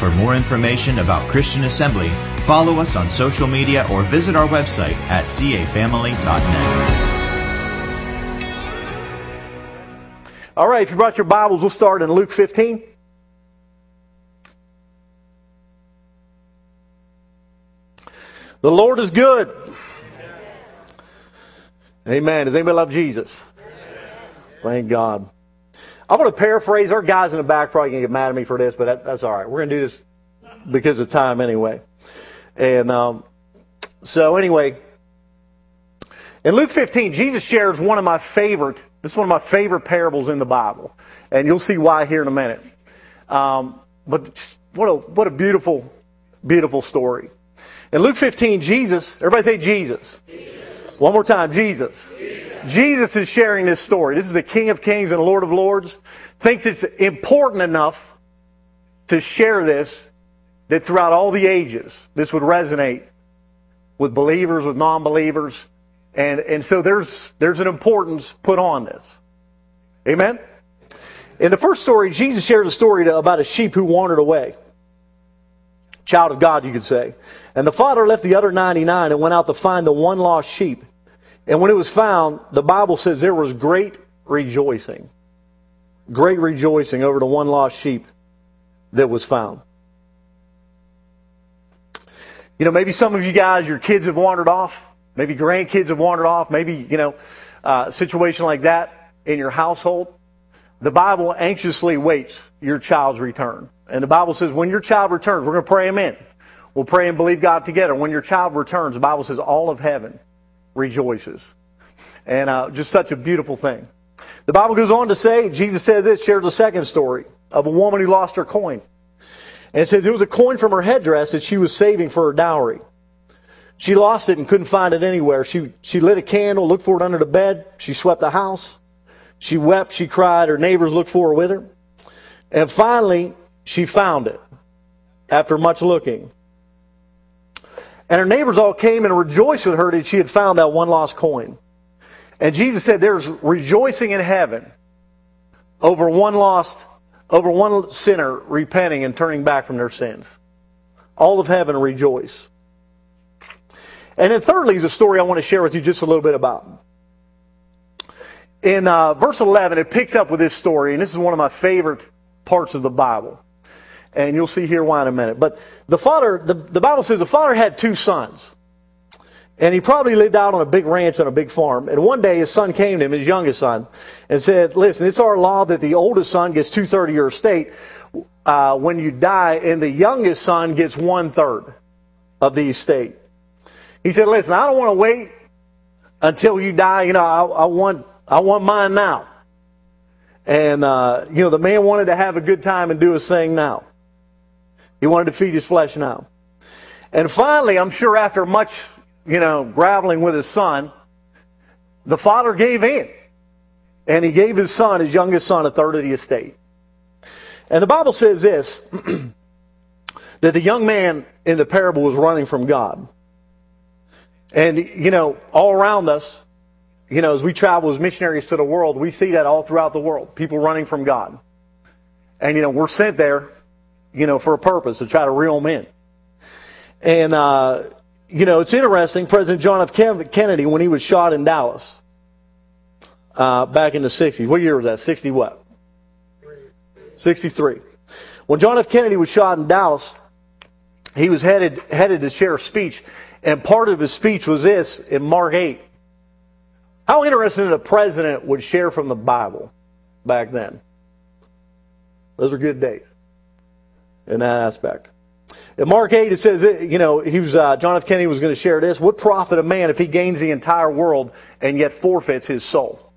For more information about Christian Assembly, follow us on social media or visit our website at cafamily.net. All right, if you brought your Bibles, we'll start in Luke 15. The Lord is good. Amen. Does anybody love Jesus? Thank God. I'm going to paraphrase. Our guys in the back probably going to get mad at me for this, but that, that's all right. We're going to do this because of time anyway. And um, so, anyway, in Luke 15, Jesus shares one of my favorite, this is one of my favorite parables in the Bible. And you'll see why here in a minute. Um, but what a, what a beautiful, beautiful story. In Luke 15, Jesus, everybody say Jesus. Jesus. One more time, Jesus. Jesus. Jesus is sharing this story. This is the King of Kings and Lord of Lords. Thinks it's important enough to share this that throughout all the ages, this would resonate with believers, with non believers. And, and so there's, there's an importance put on this. Amen? In the first story, Jesus shared a story about a sheep who wandered away. Child of God, you could say. And the father left the other 99 and went out to find the one lost sheep. And when it was found, the Bible says there was great rejoicing. Great rejoicing over the one lost sheep that was found. You know, maybe some of you guys, your kids have wandered off. Maybe grandkids have wandered off. Maybe, you know, uh, a situation like that in your household. The Bible anxiously waits your child's return. And the Bible says when your child returns, we're going to pray in. We'll pray and believe God together. When your child returns, the Bible says all of heaven rejoices. And uh, just such a beautiful thing. The Bible goes on to say, Jesus says this, shares a second story of a woman who lost her coin. And it says it was a coin from her headdress that she was saving for her dowry. She lost it and couldn't find it anywhere. She, she lit a candle, looked for it under the bed. She swept the house. She wept, she cried. Her neighbors looked for her with her. And finally, she found it after much looking. And her neighbors all came and rejoiced with her that she had found that one lost coin. And Jesus said there's rejoicing in heaven over one lost, over one sinner repenting and turning back from their sins. All of heaven rejoice. And then thirdly is a story I want to share with you just a little bit about. In uh, verse 11, it picks up with this story, and this is one of my favorite parts of the Bible and you'll see here why in a minute. But the father, the, the Bible says the father had two sons. And he probably lived out on a big ranch on a big farm. And one day his son came to him, his youngest son, and said, Listen, it's our law that the oldest son gets two thirds of your estate uh, when you die, and the youngest son gets one third of the estate. He said, Listen, I don't want to wait until you die. You know, I, I want I want mine now. And uh, you know, the man wanted to have a good time and do his thing now. He wanted to feed his flesh now. And finally, I'm sure after much, you know, graveling with his son, the father gave in. And he gave his son, his youngest son, a third of the estate. And the Bible says this that the young man in the parable was running from God. And, you know, all around us, you know, as we travel as missionaries to the world, we see that all throughout the world. People running from God. And, you know, we're sent there you know, for a purpose to try to reel them in. And, uh, you know, it's interesting. President John F. Kennedy, when he was shot in Dallas uh, back in the 60s, what year was that? 60 what? 63. When John F. Kennedy was shot in Dallas, he was headed, headed to share a speech. And part of his speech was this in Mark 8. How interesting that a president would share from the Bible back then. Those are good days in that aspect. In Mark 8, it says, you know, he was, uh, John F. Kennedy was going to share this. What profit a man if he gains the entire world and yet forfeits his soul?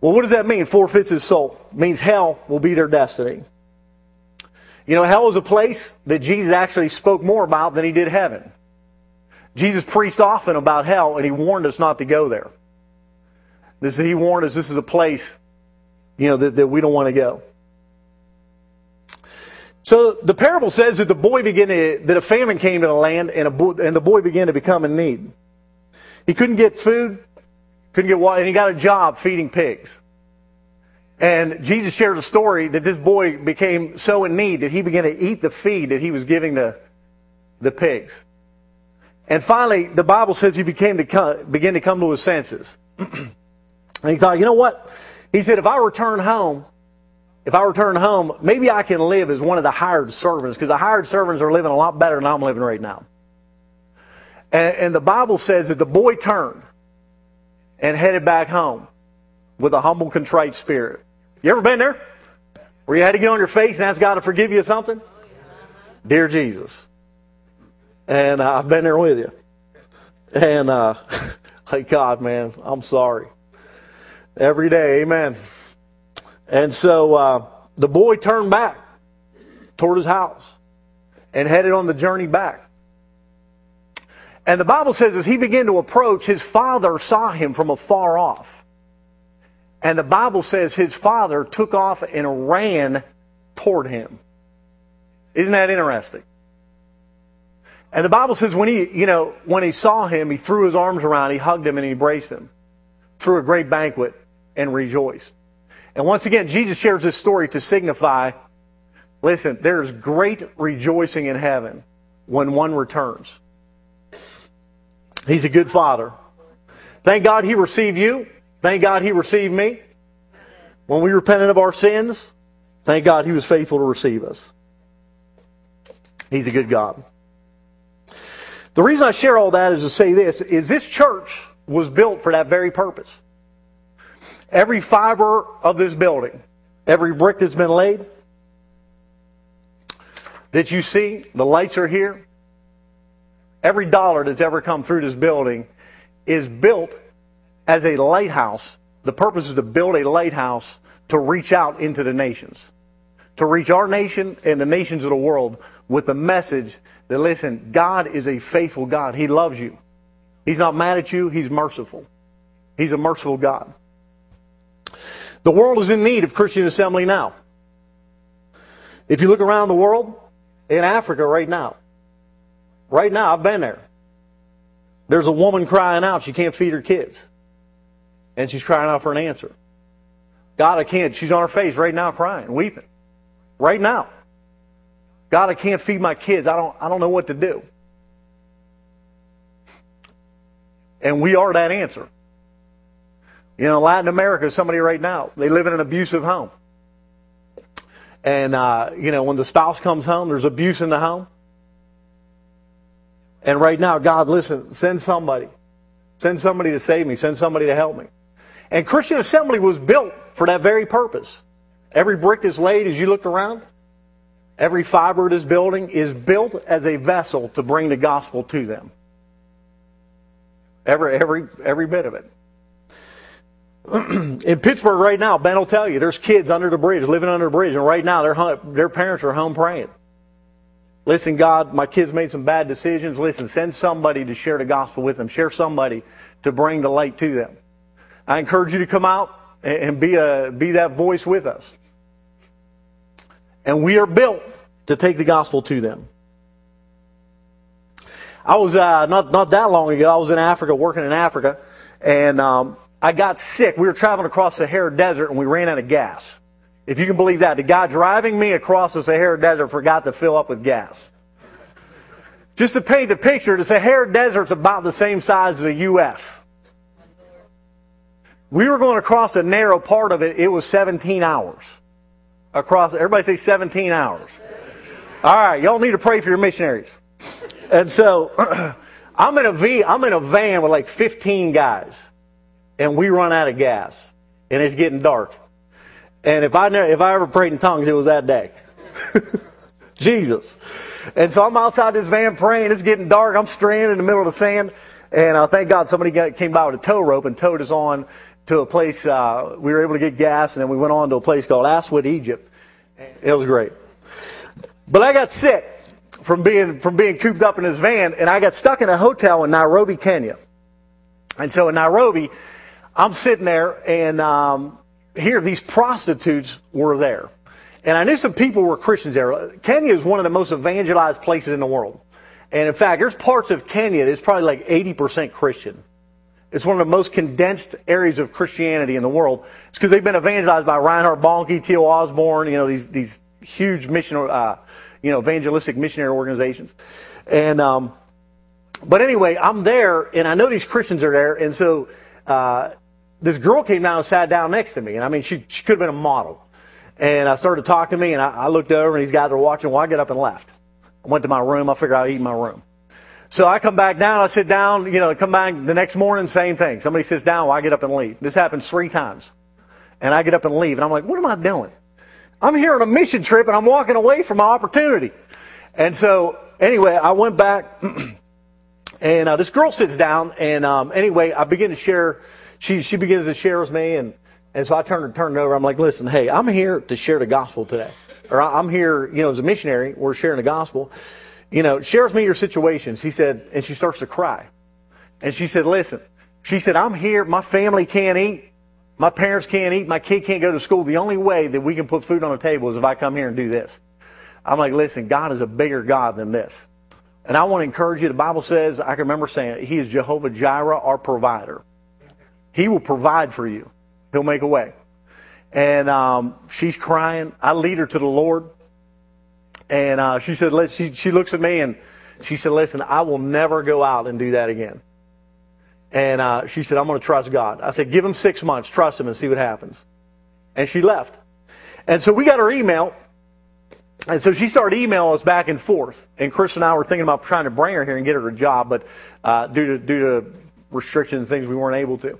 Well, what does that mean? Forfeits his soul. It means hell will be their destiny. You know, hell is a place that Jesus actually spoke more about than he did heaven. Jesus preached often about hell and he warned us not to go there. This he warned us. This is a place, you know, that, that we don't want to go. So the parable says that the boy began to, that a famine came to the land and, boy, and the boy began to become in need. He couldn't get food, couldn't get water, and he got a job feeding pigs. And Jesus shared a story that this boy became so in need that he began to eat the feed that he was giving the, the pigs. And finally, the Bible says he became to come, began to come to his senses. and he thought, you know what? He said, if I return home, if I return home, maybe I can live as one of the hired servants because the hired servants are living a lot better than I'm living right now. And, and the Bible says that the boy turned and headed back home with a humble, contrite spirit. You ever been there? Where you had to get on your face and ask God to forgive you something? Dear Jesus. And uh, I've been there with you. And, uh, like, God, man, I'm sorry. Every day, amen. And so uh, the boy turned back toward his house and headed on the journey back. And the Bible says as he began to approach, his father saw him from afar off. And the Bible says his father took off and ran toward him. Isn't that interesting? And the Bible says when he, you know, when he saw him, he threw his arms around, he hugged him and he embraced him, threw a great banquet and rejoiced. And once again, Jesus shares this story to signify, listen, there's great rejoicing in heaven when one returns. He's a good father. Thank God he received you. Thank God he received me. When we repented of our sins, thank God he was faithful to receive us. He's a good God. The reason I share all that is to say this is this church was built for that very purpose. Every fiber of this building, every brick that's been laid that you see, the lights are here. Every dollar that's ever come through this building is built as a lighthouse. The purpose is to build a lighthouse to reach out into the nations, to reach our nation and the nations of the world with the message that, listen, God is a faithful God. He loves you. He's not mad at you, He's merciful. He's a merciful God. The world is in need of Christian assembly now. If you look around the world, in Africa right now, right now, I've been there. There's a woman crying out she can't feed her kids and she's crying out for an answer. God, I can't. She's on her face right now crying, weeping. Right now. God, I can't feed my kids. I don't, I don't know what to do. And we are that answer. You know, Latin America, somebody right now, they live in an abusive home. And, uh, you know, when the spouse comes home, there's abuse in the home. And right now, God, listen, send somebody. Send somebody to save me. Send somebody to help me. And Christian Assembly was built for that very purpose. Every brick is laid as you look around. Every fiber of this building is built as a vessel to bring the gospel to them. Every, every, every bit of it. In Pittsburgh right now, Ben will tell you, there's kids under the bridge, living under the bridge, and right now their, their parents are home praying. Listen, God, my kids made some bad decisions. Listen, send somebody to share the gospel with them. Share somebody to bring the light to them. I encourage you to come out and be, a, be that voice with us. And we are built to take the gospel to them. I was uh, not not that long ago. I was in Africa, working in Africa, and um, I got sick. We were traveling across the Sahara Desert, and we ran out of gas. If you can believe that, the guy driving me across the Sahara Desert forgot to fill up with gas. Just to paint the picture, the Sahara Desert's about the same size as the U.S. We were going across a narrow part of it. It was 17 hours. Across, everybody say 17 hours. All right, y'all need to pray for your missionaries. And so, I'm in a V, I'm in a van with like 15 guys, and we run out of gas, and it's getting dark. And if I if I ever prayed in tongues, it was that day. Jesus. And so I'm outside this van praying. It's getting dark. I'm stranded in the middle of the sand. And uh, thank God somebody got, came by with a tow rope and towed us on to a place, uh, we were able to get gas, and then we went on to a place called Aswan, Egypt. It was great. But I got sick from being, from being cooped up in this van, and I got stuck in a hotel in Nairobi, Kenya. And so in Nairobi, I'm sitting there, and um, here these prostitutes were there. And I knew some people were Christians there. Kenya is one of the most evangelized places in the world. And in fact, there's parts of Kenya that's probably like 80% Christian. It's one of the most condensed areas of Christianity in the world. It's because they've been evangelized by Reinhard Bonnke, T.L. Osborn, you know, these, these huge mission, uh, you know, evangelistic missionary organizations. And, um, but anyway, I'm there and I know these Christians are there. And so, uh, this girl came down and sat down next to me. And I mean, she, she could have been a model. And I started talking to me and I, I looked over and these guys were watching. Well, I get up and left. I went to my room. I figured I'd eat in my room. So I come back down, I sit down, you know, come back the next morning, same thing. Somebody sits down, well, I get up and leave. This happens three times. And I get up and leave. And I'm like, what am I doing? I'm here on a mission trip and I'm walking away from my opportunity. And so, anyway, I went back and uh, this girl sits down and um, anyway, I begin to share, she, she begins to share with me and, and so I turn, turn it over. I'm like, listen, hey, I'm here to share the gospel today. Or I'm here, you know, as a missionary, we're sharing the gospel you know, share with me your situations. He said, and she starts to cry. And she said, listen, she said, I'm here. My family can't eat. My parents can't eat. My kid can't go to school. The only way that we can put food on the table is if I come here and do this. I'm like, listen, God is a bigger God than this. And I want to encourage you. The Bible says, I can remember saying, He is Jehovah Jireh, our provider. He will provide for you. He'll make a way. And um, she's crying. I lead her to the Lord. And uh, she said, let, she, she looks at me and she said, listen, I will never go out and do that again. And uh, she said, I'm going to trust God. I said, give him six months, trust him and see what happens. And she left. And so we got her email. And so she started emailing us back and forth. And Chris and I were thinking about trying to bring her here and get her a job, but uh, due to due to restrictions and things, we weren't able to.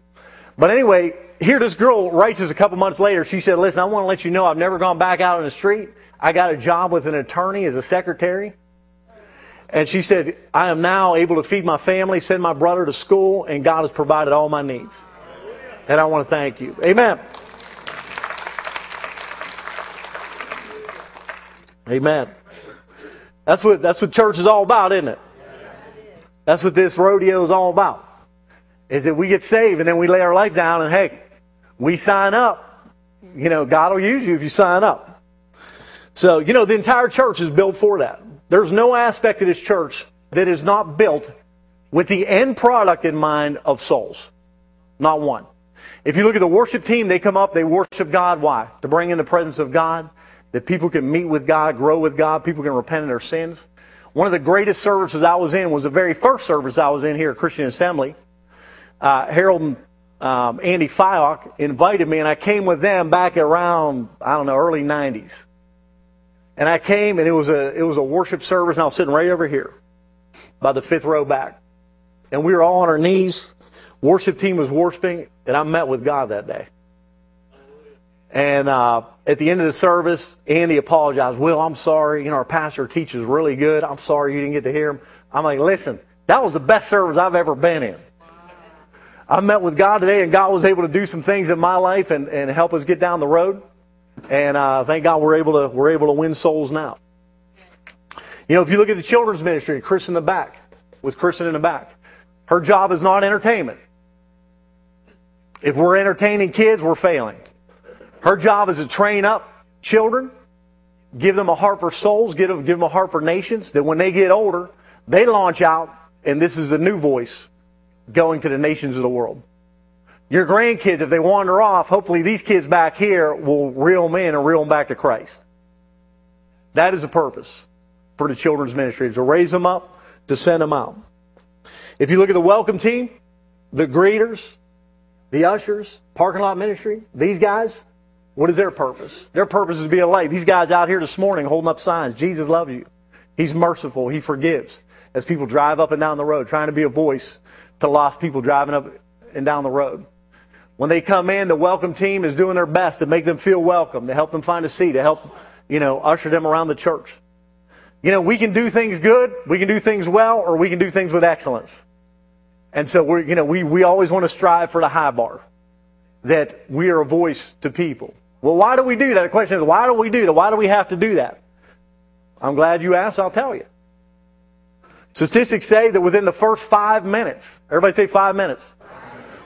But anyway, here this girl writes us a couple months later. She said, "Listen, I want to let you know I've never gone back out on the street. I got a job with an attorney as a secretary. And she said, I am now able to feed my family, send my brother to school, and God has provided all my needs. And I want to thank you. Amen. Amen. That's what, that's what church is all about, isn't it? That's what this rodeo is all about. Is that we get saved and then we lay our life down and hey, we sign up. You know, God will use you if you sign up. So, you know, the entire church is built for that. There's no aspect of this church that is not built with the end product in mind of souls. Not one. If you look at the worship team, they come up, they worship God. Why? To bring in the presence of God, that people can meet with God, grow with God, people can repent of their sins. One of the greatest services I was in was the very first service I was in here at Christian Assembly. Uh, Harold and um, Andy Fyock invited me, and I came with them back around, I don't know, early 90s. And I came and it was a it was a worship service and I was sitting right over here by the fifth row back. And we were all on our knees. Worship team was worshiping, and I met with God that day. And uh, at the end of the service, Andy apologized. Will, I'm sorry. You know, our pastor teaches really good. I'm sorry you didn't get to hear him. I'm like, listen, that was the best service I've ever been in. I met with God today, and God was able to do some things in my life and, and help us get down the road. And uh, thank God we're able to we're able to win souls now. You know, if you look at the children's ministry, Chris in the back, with Kristen in the back, her job is not entertainment. If we're entertaining kids, we're failing. Her job is to train up children, give them a heart for souls, give them, give them a heart for nations, that when they get older, they launch out, and this is the new voice going to the nations of the world. Your grandkids, if they wander off, hopefully these kids back here will reel them in and reel them back to Christ. That is the purpose for the children's ministry, is to raise them up, to send them out. If you look at the welcome team, the greeters, the ushers, parking lot ministry, these guys, what is their purpose? Their purpose is to be a light. These guys out here this morning holding up signs. Jesus loves you. He's merciful. He forgives. As people drive up and down the road, trying to be a voice to lost people driving up and down the road. When they come in, the welcome team is doing their best to make them feel welcome, to help them find a seat, to help, you know, usher them around the church. You know, we can do things good, we can do things well, or we can do things with excellence. And so we're, you know, we, we always want to strive for the high bar. That we are a voice to people. Well, why do we do that? The question is, why do we do that? Why do we have to do that? I'm glad you asked, I'll tell you. Statistics say that within the first five minutes, everybody say five minutes.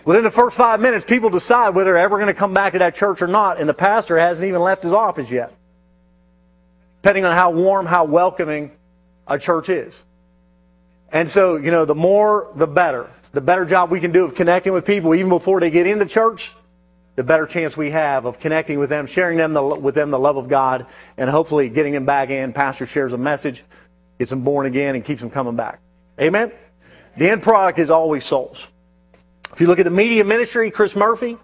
Within the first five minutes, people decide whether they're ever going to come back to that church or not, and the pastor hasn't even left his office yet. Depending on how warm, how welcoming a church is. And so, you know, the more, the better. The better job we can do of connecting with people even before they get into church, the better chance we have of connecting with them, sharing them the, with them the love of God, and hopefully getting them back in. Pastor shares a message, gets them born again, and keeps them coming back. Amen? The end product is always souls. If you look at the media ministry, Chris Murphy,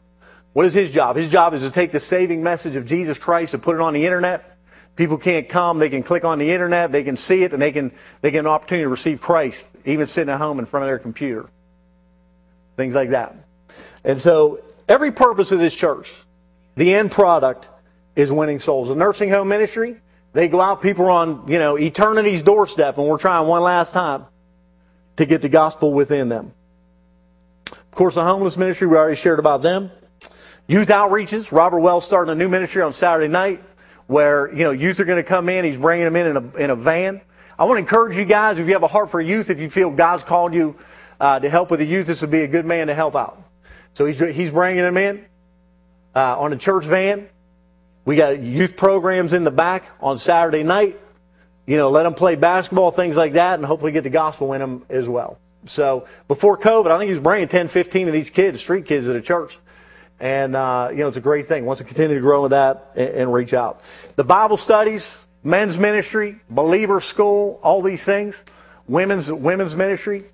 what is his job? His job is to take the saving message of Jesus Christ and put it on the internet. People can't come, they can click on the internet, they can see it, and they can they get an opportunity to receive Christ, even sitting at home in front of their computer. Things like that. And so every purpose of this church, the end product is winning souls. The nursing home ministry, they go out, people are on, you know, eternity's doorstep, and we're trying one last time to get the gospel within them. Of course, the homeless ministry, we already shared about them. Youth outreaches. Robert Wells starting a new ministry on Saturday night where, you know, youth are going to come in. He's bringing them in in a, in a van. I want to encourage you guys, if you have a heart for youth, if you feel God's called you uh, to help with the youth, this would be a good man to help out. So he's, he's bringing them in uh, on a church van. We got youth programs in the back on Saturday night. You know, let them play basketball, things like that, and hopefully get the gospel in them as well. So before COVID, I think he was bringing 10, 15 of these kids, street kids, to the church. And, uh, you know, it's a great thing. Wants to continue to grow with that and, and reach out. The Bible studies, men's ministry, believer school, all these things, women's, women's ministry.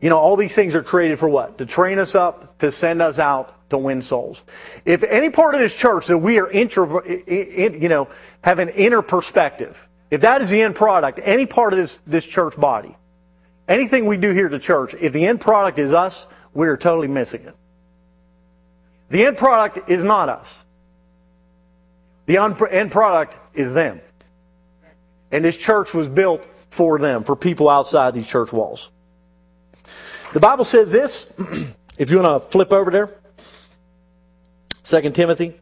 You know, all these things are created for what? To train us up, to send us out to win souls. If any part of this church that we are intro, you know, have an inner perspective, if that is the end product, any part of this, this church body, Anything we do here at the church, if the end product is us, we are totally missing it. The end product is not us. The end product is them. And this church was built for them, for people outside these church walls. The Bible says this, if you want to flip over there, 2 Timothy.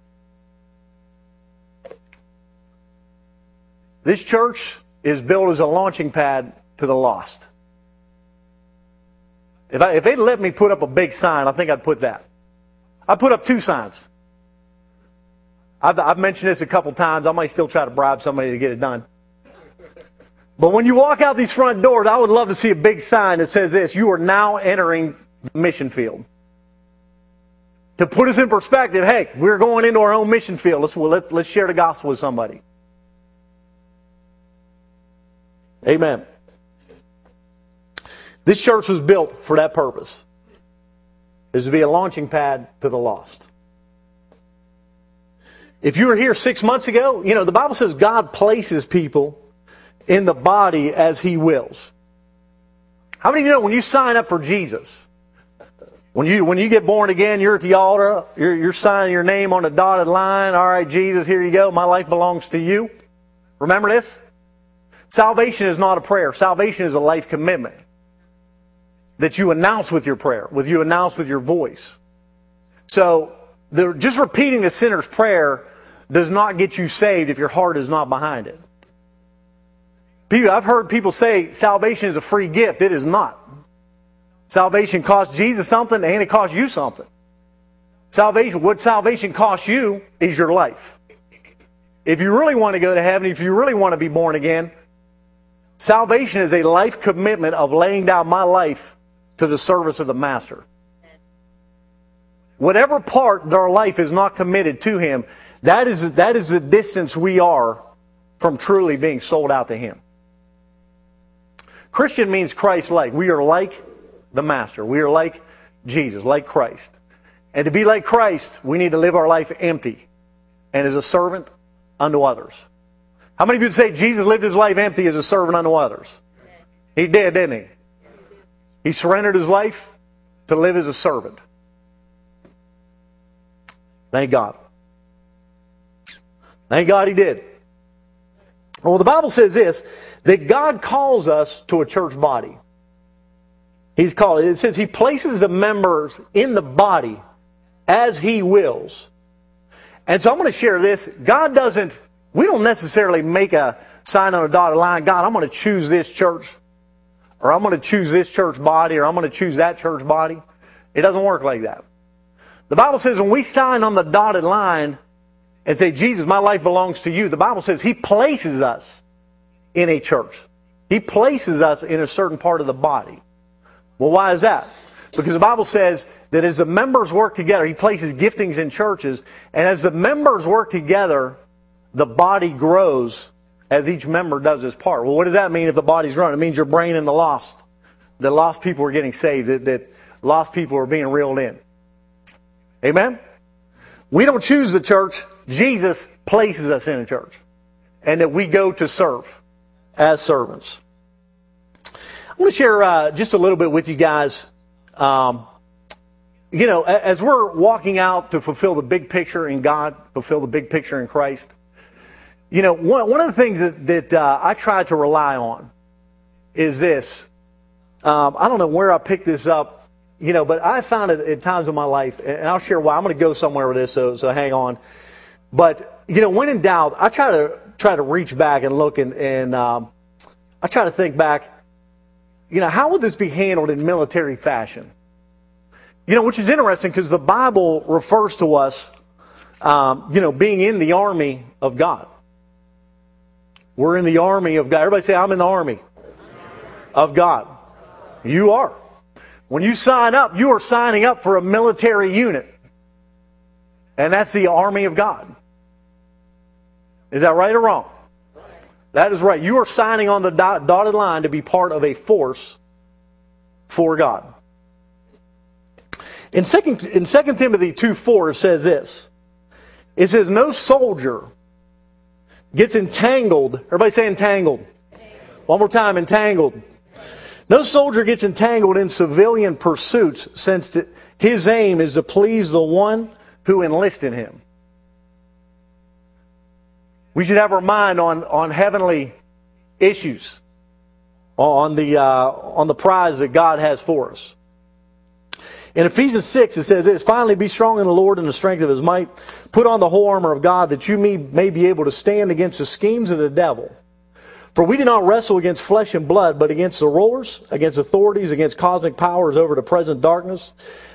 This church is built as a launching pad to the lost. If, I, if they'd let me put up a big sign, I think I'd put that. I put up two signs. I've, I've mentioned this a couple times. I might still try to bribe somebody to get it done. But when you walk out these front doors, I would love to see a big sign that says this You are now entering the mission field. To put us in perspective, hey, we're going into our own mission field. Let's, well, let, let's share the gospel with somebody. Amen. This church was built for that purpose. Is to be a launching pad to the lost. If you were here six months ago, you know, the Bible says God places people in the body as He wills. How many of you know when you sign up for Jesus, when you when you get born again, you're at the altar, you're, you're signing your name on a dotted line. All right, Jesus, here you go. My life belongs to you. Remember this? Salvation is not a prayer. Salvation is a life commitment that you announce with your prayer, with you announce with your voice. So, the, just repeating the sinner's prayer does not get you saved if your heart is not behind it. People, I've heard people say salvation is a free gift. It is not. Salvation costs Jesus something and it costs you something. Salvation, what salvation costs you is your life. If you really want to go to heaven, if you really want to be born again, salvation is a life commitment of laying down my life to the service of the Master. Whatever part of our life is not committed to Him, that is, that is the distance we are from truly being sold out to Him. Christian means Christ like. We are like the Master. We are like Jesus, like Christ. And to be like Christ, we need to live our life empty and as a servant unto others. How many of you would say Jesus lived his life empty as a servant unto others? He did, didn't he? He surrendered his life to live as a servant. Thank God. Thank God he did. Well, the Bible says this that God calls us to a church body. He's called it says he places the members in the body as he wills. And so I'm going to share this. God doesn't, we don't necessarily make a sign on a dotted line, God, I'm going to choose this church or I'm going to choose this church body, or I'm going to choose that church body. It doesn't work like that. The Bible says when we sign on the dotted line and say, Jesus, my life belongs to you, the Bible says He places us in a church. He places us in a certain part of the body. Well, why is that? Because the Bible says that as the members work together, He places giftings in churches, and as the members work together, the body grows as each member does his part. Well, what does that mean if the body's growing? It means your brain and the lost. The lost people are getting saved, that, that lost people are being reeled in. Amen? We don't choose the church, Jesus places us in a church. And that we go to serve as servants. I want to share uh, just a little bit with you guys. Um, you know, as we're walking out to fulfill the big picture in God, fulfill the big picture in Christ, you know, one, one of the things that, that uh, I try to rely on is this. Um, I don't know where I picked this up, you know, but I found it at times in my life, and I'll share why. I'm going to go somewhere with this, so, so hang on. But, you know, when in doubt, I try to try to reach back and look and, and um, I try to think back, you know, how would this be handled in military fashion? You know, which is interesting because the Bible refers to us, um, you know, being in the army of God. We're in the army of God. Everybody say, I'm in the army of God. You are. When you sign up, you are signing up for a military unit. And that's the army of God. Is that right or wrong? That is right. You are signing on the dotted line to be part of a force for God. In 2, in 2 Timothy 2 4, it says this It says, No soldier gets entangled. Everybody say entangled. One more time, entangled. No soldier gets entangled in civilian pursuits since his aim is to please the one who enlisted him. We should have our mind on, on heavenly issues, on the, uh, on the prize that God has for us. In Ephesians 6, it says this Finally, be strong in the Lord and the strength of his might. Put on the whole armor of God that you may, may be able to stand against the schemes of the devil. For we do not wrestle against flesh and blood, but against the rulers, against authorities, against cosmic powers over the present darkness,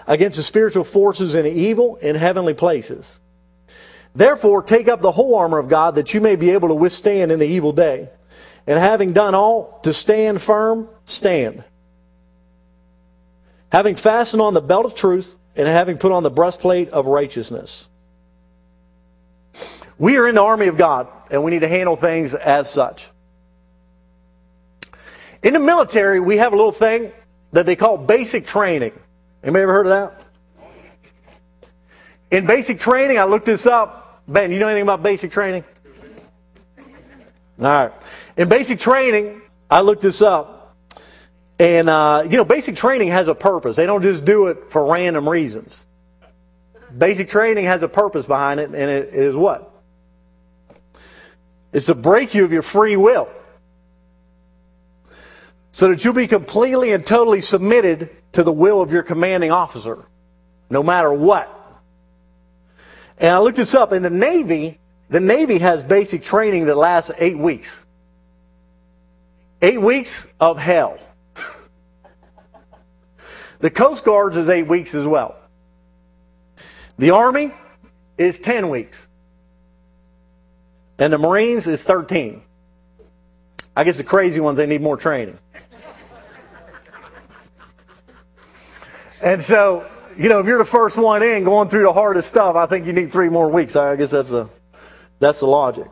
against the spiritual forces in evil in heavenly places. Therefore, take up the whole armor of God that you may be able to withstand in the evil day. And having done all to stand firm, stand having fastened on the belt of truth and having put on the breastplate of righteousness. We are in the army of God, and we need to handle things as such. In the military, we have a little thing that they call basic training. Anybody ever heard of that? In basic training, I looked this up. Ben, you know anything about basic training? All right. In basic training, I looked this up. And, uh, you know, basic training has a purpose. They don't just do it for random reasons. Basic training has a purpose behind it, and it is what? It's to break you of your free will. So that you'll be completely and totally submitted to the will of your commanding officer, no matter what. And I looked this up. In the Navy, the Navy has basic training that lasts eight weeks. Eight weeks of hell. The Coast Guard's is eight weeks as well. The Army is 10 weeks. And the Marines is 13. I guess the crazy ones, they need more training. and so, you know, if you're the first one in going through the hardest stuff, I think you need three more weeks. I guess that's the, that's the logic.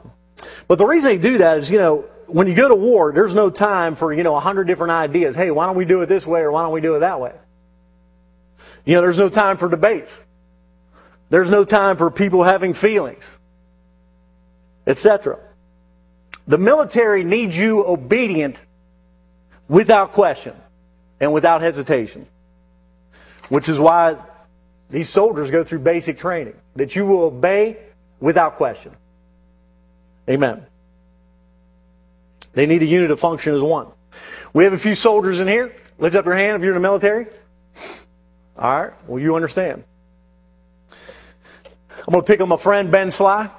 But the reason they do that is, you know, when you go to war, there's no time for, you know, a hundred different ideas. Hey, why don't we do it this way or why don't we do it that way? You know, there's no time for debates. There's no time for people having feelings, etc. The military needs you obedient without question and without hesitation, which is why these soldiers go through basic training, that you will obey without question. Amen. They need a unit to function as one. We have a few soldiers in here. Lift up your hand if you're in the military. All right? Well, you understand. I'm going to pick on my friend Ben Sly.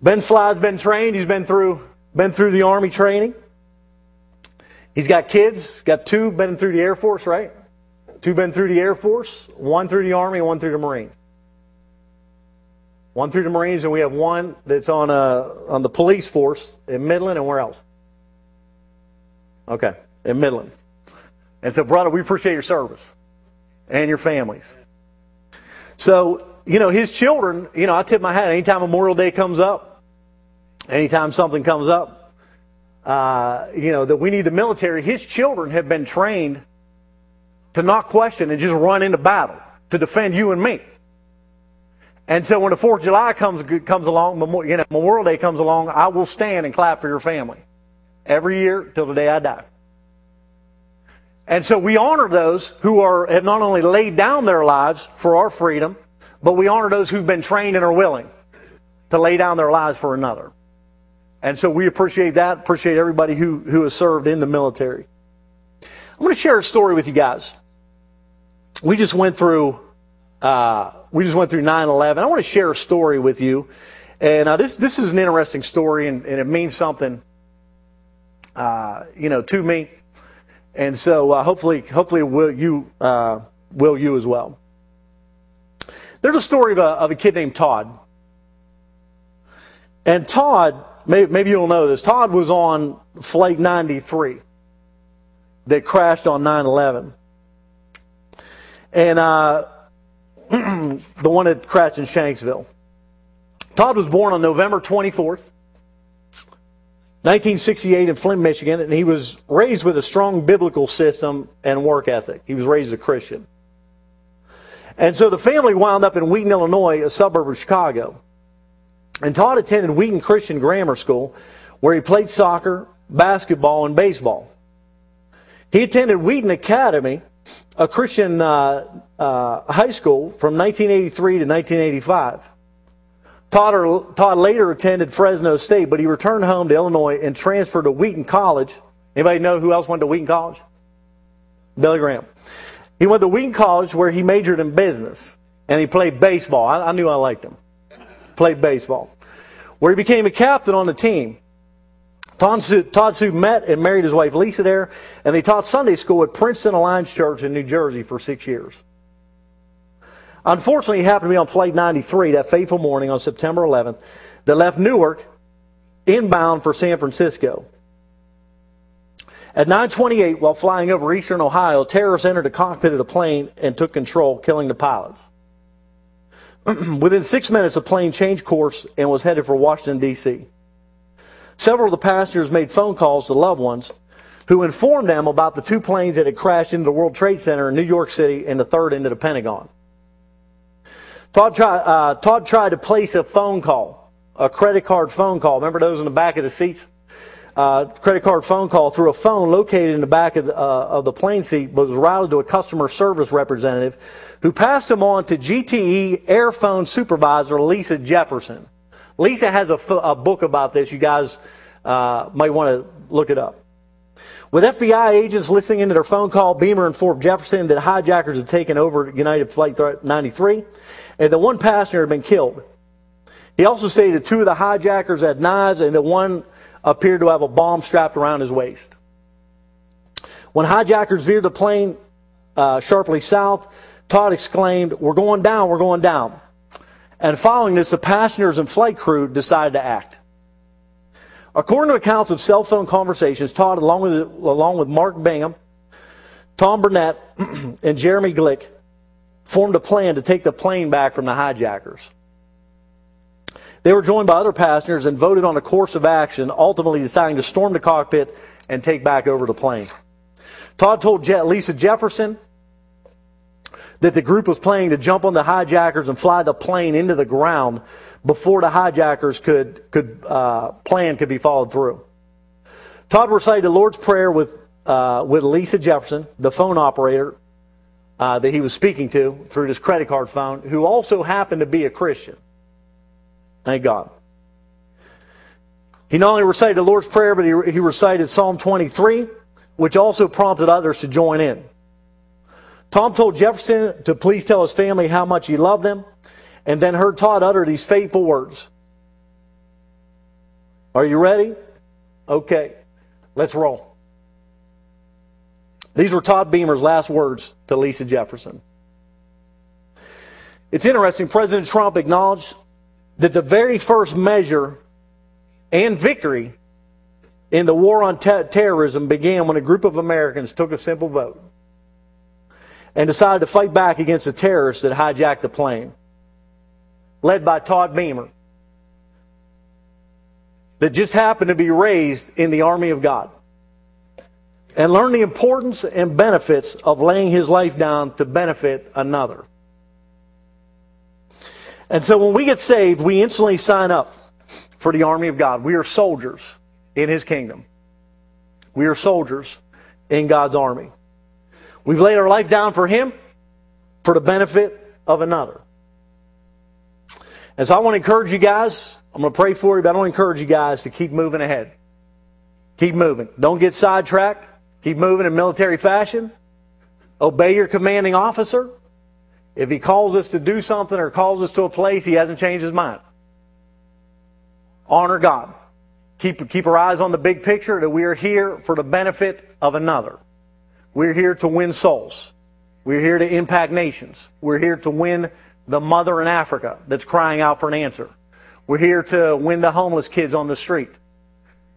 Ben Sly's been trained. He's been through been through the army training. He's got kids. Got two. Been through the Air Force, right? Two been through the Air Force, one through the Army, one through the Marines. One through the Marines, and we have one that's on uh, on the police force in Midland, and where else? Okay, in Midland. And so, brother, we appreciate your service and your families. So, you know, his children, you know, I tip my hat anytime Memorial Day comes up, anytime something comes up, uh, you know, that we need the military, his children have been trained to not question and just run into battle to defend you and me. And so when the 4th of July comes, comes along, you know, Memorial Day comes along, I will stand and clap for your family every year till the day I die. And so we honor those who are, have not only laid down their lives for our freedom, but we honor those who've been trained and are willing to lay down their lives for another. And so we appreciate that, appreciate everybody who, who has served in the military. I'm going to share a story with you guys. We just went through, uh, we just went through 9-11. I want to share a story with you. And uh, this, this is an interesting story and, and it means something, uh, you know, to me. And so uh, hopefully, hopefully will you, uh, will you as well. There's a story of a, of a kid named Todd. And Todd, maybe, maybe you'll know this, Todd was on Flight 93 that crashed on 9 11. And uh, the one that crashed in Shanksville. Todd was born on November 24th, 1968 in Flint, Michigan, and he was raised with a strong biblical system and work ethic. He was raised a Christian. And so the family wound up in Wheaton, Illinois, a suburb of Chicago. And Todd attended Wheaton Christian Grammar School, where he played soccer, basketball, and baseball. He attended Wheaton Academy, a Christian uh, uh, high school, from 1983 to 1985. Todd, Todd later attended Fresno State, but he returned home to Illinois and transferred to Wheaton College. Anybody know who else went to Wheaton College? Billy Graham. He went to Wheaton College where he majored in business and he played baseball. I, I knew I liked him. Played baseball. Where he became a captain on the team. Todd Sue met and married his wife Lisa there, and they taught Sunday school at Princeton Alliance Church in New Jersey for six years. Unfortunately, he happened to be on Flight 93 that fateful morning on September 11th that left Newark inbound for San Francisco. At 9:28, while flying over eastern Ohio, terrorists entered the cockpit of the plane and took control, killing the pilots. Within six minutes, the plane changed course and was headed for Washington D.C. Several of the passengers made phone calls to loved ones who informed them about the two planes that had crashed into the World Trade Center in New York City and the third into the Pentagon. Todd, try, uh, Todd tried to place a phone call, a credit card phone call. Remember those in the back of the seats? Uh, credit card phone call through a phone located in the back of the, uh, of the plane seat was routed to a customer service representative who passed him on to GTE Airphone Supervisor Lisa Jefferson. Lisa has a, a book about this. You guys uh, might want to look it up. With FBI agents listening into their phone call, Beamer informed Jefferson that hijackers had taken over United Flight 93 and that one passenger had been killed. He also stated that two of the hijackers had knives and that one appeared to have a bomb strapped around his waist. When hijackers veered the plane uh, sharply south, Todd exclaimed, We're going down, we're going down. And following this, the passengers and flight crew decided to act. According to accounts of cell phone conversations, Todd, along with, along with Mark Bingham, Tom Burnett, and Jeremy Glick, formed a plan to take the plane back from the hijackers. They were joined by other passengers and voted on a course of action, ultimately deciding to storm the cockpit and take back over the plane. Todd told Lisa Jefferson that the group was planning to jump on the hijackers and fly the plane into the ground before the hijackers could could uh, plan could be followed through. Todd recited the Lord's Prayer with uh, with Lisa Jefferson, the phone operator uh, that he was speaking to through his credit card phone, who also happened to be a Christian. Thank God. He not only recited the Lord's Prayer, but he, he recited Psalm 23, which also prompted others to join in. Tom told Jefferson to please tell his family how much he loved them, and then heard Todd utter these fateful words. Are you ready? Okay, let's roll. These were Todd Beamer's last words to Lisa Jefferson. It's interesting, President Trump acknowledged that the very first measure and victory in the war on te- terrorism began when a group of Americans took a simple vote and decided to fight back against the terrorists that hijacked the plane, led by Todd Beamer, that just happened to be raised in the army of God and learned the importance and benefits of laying his life down to benefit another. And so when we get saved, we instantly sign up for the army of God. We are soldiers in his kingdom. We are soldiers in God's army. We've laid our life down for him for the benefit of another. And so I want to encourage you guys. I'm going to pray for you, but I want to encourage you guys to keep moving ahead. Keep moving. Don't get sidetracked. Keep moving in military fashion. Obey your commanding officer. If he calls us to do something or calls us to a place, he hasn't changed his mind. Honor God. Keep, keep our eyes on the big picture that we are here for the benefit of another. We're here to win souls. We're here to impact nations. We're here to win the mother in Africa that's crying out for an answer. We're here to win the homeless kids on the street.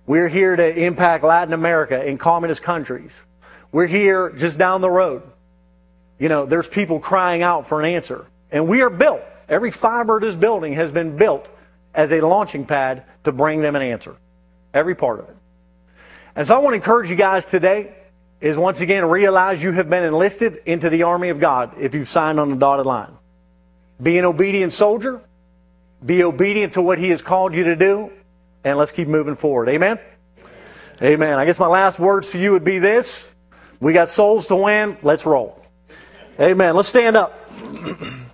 We're here to impact Latin America and communist countries. We're here just down the road you know, there's people crying out for an answer. And we are built. Every fiber of this building has been built as a launching pad to bring them an answer. Every part of it. And so I want to encourage you guys today is once again realize you have been enlisted into the army of God if you've signed on the dotted line. Be an obedient soldier. Be obedient to what He has called you to do. And let's keep moving forward. Amen? Amen. I guess my last words to you would be this. We got souls to win. Let's roll. Amen. Let's stand up.